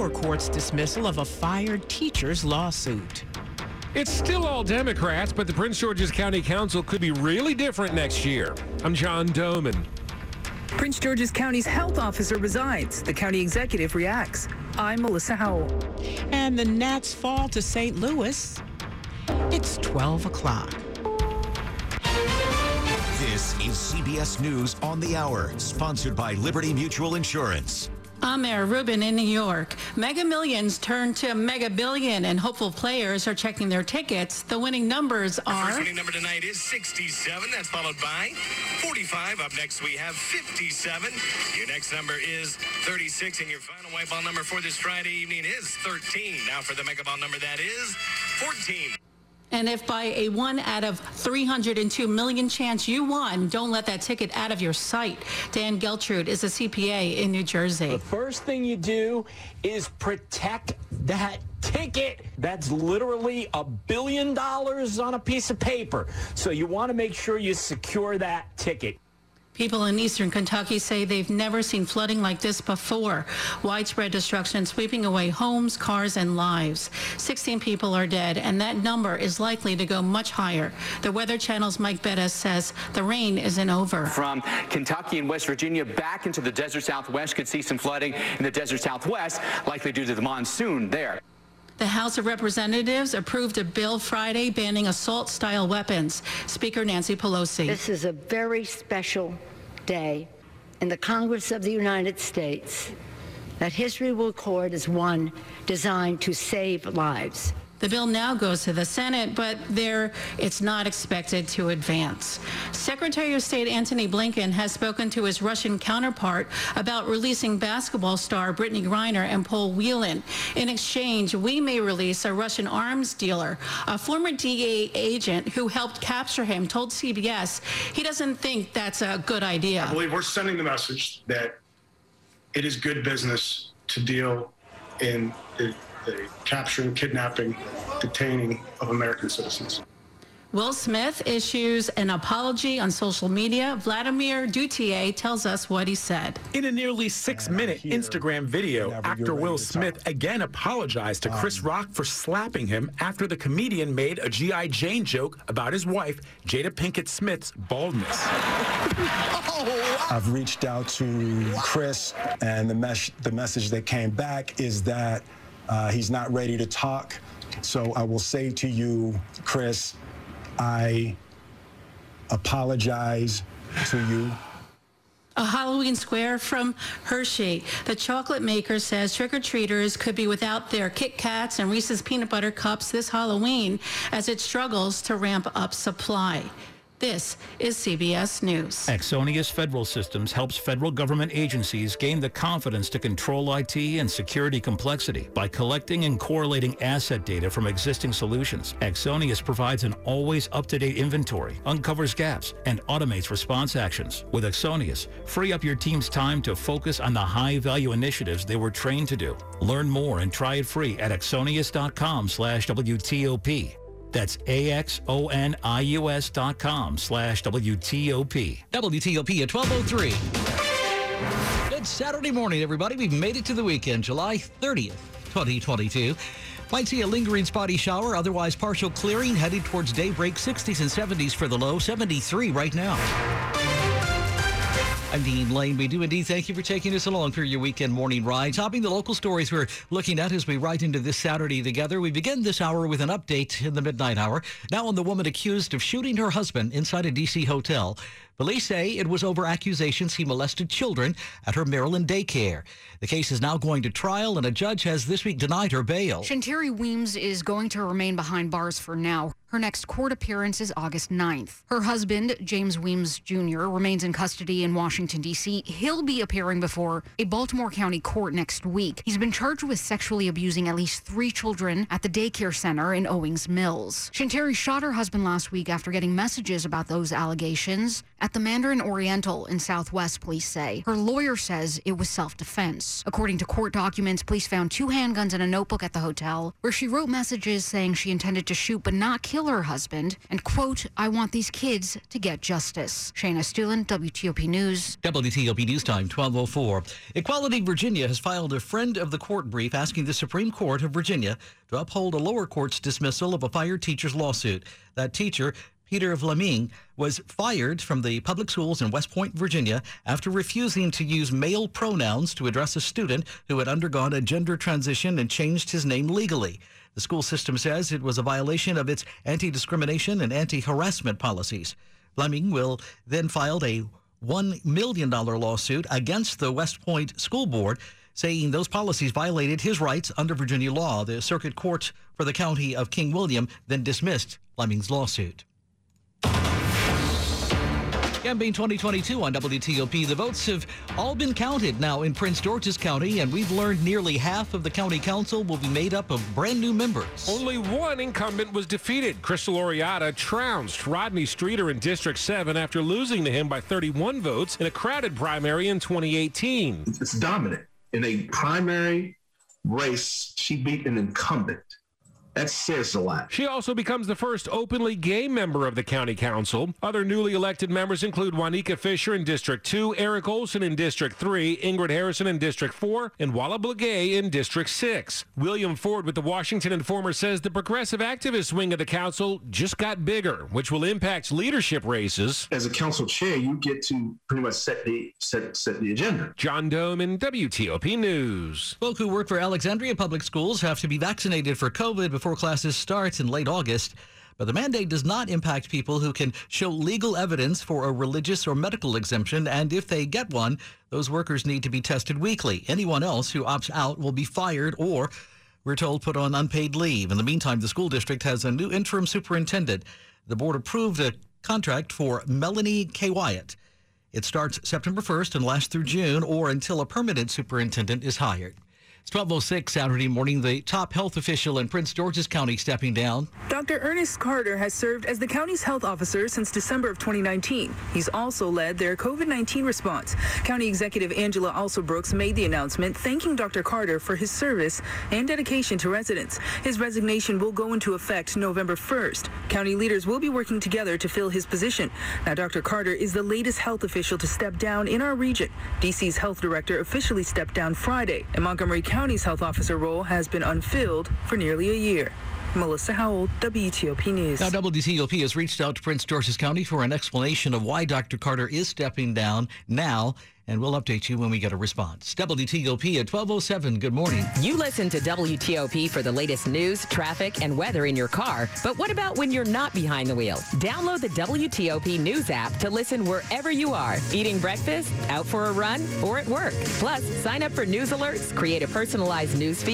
lower court's dismissal of a fired teacher's lawsuit. It's still all Democrats, but the Prince George's County Council could be really different next year. I'm John Domen. Prince George's County's health officer resigns. The county executive reacts. I'm Melissa Howell. And the Nats fall to St. Louis. It's 12 o'clock. This is CBS News on the Hour, sponsored by Liberty Mutual Insurance. I'm Mayor Rubin in New York. Mega Millions turned to Mega Billion, and hopeful players are checking their tickets. The winning numbers are. First winning number tonight is 67. That's followed by 45. Up next, we have 57. Your next number is 36, and your final white ball number for this Friday evening is 13. Now for the Mega Ball number, that is 14. And if by a one out of 302 million chance you won, don't let that ticket out of your sight. Dan Geltrude is a CPA in New Jersey. The first thing you do is protect that ticket. That's literally a billion dollars on a piece of paper. So you want to make sure you secure that ticket. People in eastern Kentucky say they've never seen flooding like this before. Widespread destruction sweeping away homes, cars, and lives. 16 people are dead, and that number is likely to go much higher. The Weather Channel's Mike Bettes says the rain isn't over. From Kentucky and West Virginia back into the desert southwest, could see some flooding in the desert southwest, likely due to the monsoon there. The House of Representatives approved a bill Friday banning assault style weapons. Speaker Nancy Pelosi. This is a very special day in the Congress of the United States that history will record as one designed to save lives. The bill now goes to the Senate, but there it's not expected to advance. Secretary of State Antony Blinken has spoken to his Russian counterpart about releasing basketball star Brittney Griner and Paul Whelan. In exchange, we may release a Russian arms dealer. A former DEA agent who helped capture him told CBS he doesn't think that's a good idea. I believe we're sending the message that it is good business to deal in the the capturing, kidnapping, detaining of American citizens. Will Smith issues an apology on social media. Vladimir Duthiers tells us what he said. In a nearly six minute Instagram video, actor Will Smith again apologized to um, Chris Rock for slapping him after the comedian made a G.I. Jane joke about his wife, Jada Pinkett Smith's baldness. I've reached out to Chris, and the, mes- the message that came back is that uh, he's not ready to talk. So I will say to you, Chris, I apologize to you. A Halloween square from Hershey. The chocolate maker says trick-or-treaters could be without their Kit Kats and Reese's peanut butter cups this Halloween as it struggles to ramp up supply. This is CBS News. Axonius Federal Systems helps federal government agencies gain the confidence to control IT and security complexity by collecting and correlating asset data from existing solutions. Axonius provides an always up-to-date inventory, uncovers gaps, and automates response actions. With Axonius, free up your team's time to focus on the high-value initiatives they were trained to do. Learn more and try it free at axonius.com slash WTOP. That's A-X-O-N-I-U-S dot com slash W-T-O-P. WTOP at 1203. Good Saturday morning, everybody. We've made it to the weekend, July 30th, 2022. Might see a lingering spotty shower, otherwise partial clearing, heading towards daybreak, 60s and 70s for the low, 73 right now. I'm Dean Lane. We do indeed thank you for taking us along for your weekend morning ride. Topping the local stories we're looking at as we ride into this Saturday together. We begin this hour with an update in the midnight hour. Now on the woman accused of shooting her husband inside a D.C. hotel. Police say it was over accusations he molested children at her Maryland daycare. The case is now going to trial, and a judge has this week denied her bail. Shanteri Weems is going to remain behind bars for now. Her next court appearance is August 9th. Her husband, James Weems Jr., remains in custody in Washington, D.C. He'll be appearing before a Baltimore County court next week. He's been charged with sexually abusing at least three children at the daycare center in Owings Mills. Shanteri shot her husband last week after getting messages about those allegations at the Mandarin Oriental in Southwest, police say. Her lawyer says it was self defense. According to court documents, police found two handguns and a notebook at the hotel where she wrote messages saying she intended to shoot but not kill kill her husband. And, quote, I want these kids to get justice. Shayna Estulin, WTOP News. WTOP News Time, 1204. Equality Virginia has filed a friend of the court brief asking the Supreme Court of Virginia to uphold a lower court's dismissal of a fired teacher's lawsuit. That teacher, Peter Vlaming, was fired from the public schools in West Point, Virginia, after refusing to use male pronouns to address a student who had undergone a gender transition and changed his name legally. The school system says it was a violation of its anti discrimination and anti harassment policies. Vlaming will then file a $1 million lawsuit against the West Point School Board, saying those policies violated his rights under Virginia law. The circuit court for the county of King William then dismissed Vlaming's lawsuit. Campaign 2022 on WTOP. The votes have all been counted now in Prince George's County, and we've learned nearly half of the county council will be made up of brand new members. Only one incumbent was defeated. Krystal Oriadha trounced Rodney Streeter in District 7 after losing to him by 31 votes in a crowded primary in 2018. It's dominant. In a primary race, she beat an incumbent. That says a lot. She also becomes the first openly gay member of the county council. Other newly elected members include Wanika Fisher in District 2, Eric Olson in District 3, Ingrid Harrison in District 4, and Wala Blegay in District 6. William Ford with the Washington Informer says the progressive activist wing of the council just got bigger, which will impact leadership races. As a council chair, you get to pretty much set the set set the agenda. John Domen WTOP News. Folk who work for Alexandria Public Schools have to be vaccinated for COVID before classes start in late August. But the mandate does not impact people who can show legal evidence for a religious or medical exemption. And if they get one, those workers need to be tested weekly. Anyone else who opts out will be fired or, we're told, put on unpaid leave. In the meantime, the school district has a new interim superintendent. The board approved a contract for Melanie Kay-Wyatt. It starts September 1st and lasts through June or until a permanent superintendent is hired. It's 1206 Saturday morning. The top health official in Prince George's County stepping down. Dr. Ernest Carter has served as the county's health officer since December of 2019. He's also led their COVID 19 response. County Executive Angela Alsobrooks made the announcement thanking Dr. Carter for his service and dedication to residents. His resignation will go into effect November 1st. County leaders will be working together to fill his position. Now, Dr. Carter is the latest health official to step down in our region. DC's health director officially stepped down Friday, and Montgomery County's health officer role has been unfilled for nearly a year. Melissa Howell, WTOP News. Now, WTOP has reached out to Prince George's County for an explanation of why Dr. Carter is stepping down now, and we'll update you when we get a response. WTOP at 1207. Good morning. You listen to WTOP for the latest news, traffic, and weather in your car. But what about when you're not behind the wheel? Download the WTOP News app to listen wherever you are eating breakfast, out for a run, or at work. Plus, sign up for news alerts, create a personalized news feed